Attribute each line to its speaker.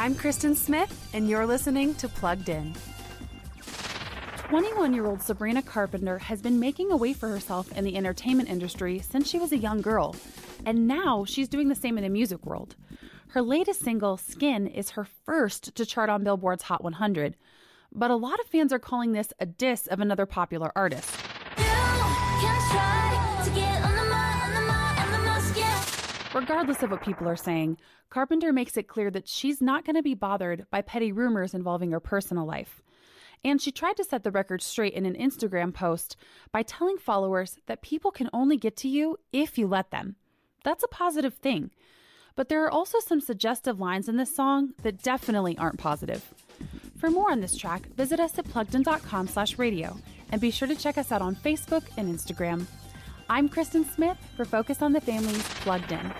Speaker 1: I'm Kristen Smith, and you're listening to Plugged In. 21 year old Sabrina Carpenter has been making a way for herself in the entertainment industry since she was a young girl, and now she's doing the same in the music world. Her latest single, Skin, is her first to chart on Billboard's Hot 100, but a lot of fans are calling this a diss of another popular artist. Regardless of what people are saying, Carpenter makes it clear that she's not going to be bothered by petty rumors involving her personal life. And she tried to set the record straight in an Instagram post by telling followers that people can only get to you if you let them. That's a positive thing. But there are also some suggestive lines in this song that definitely aren't positive. For more on this track, visit us at pluggedin.com slash radio and be sure to check us out on Facebook and Instagram. I'm Kristen Smith for Focus on the Family's Plugged In.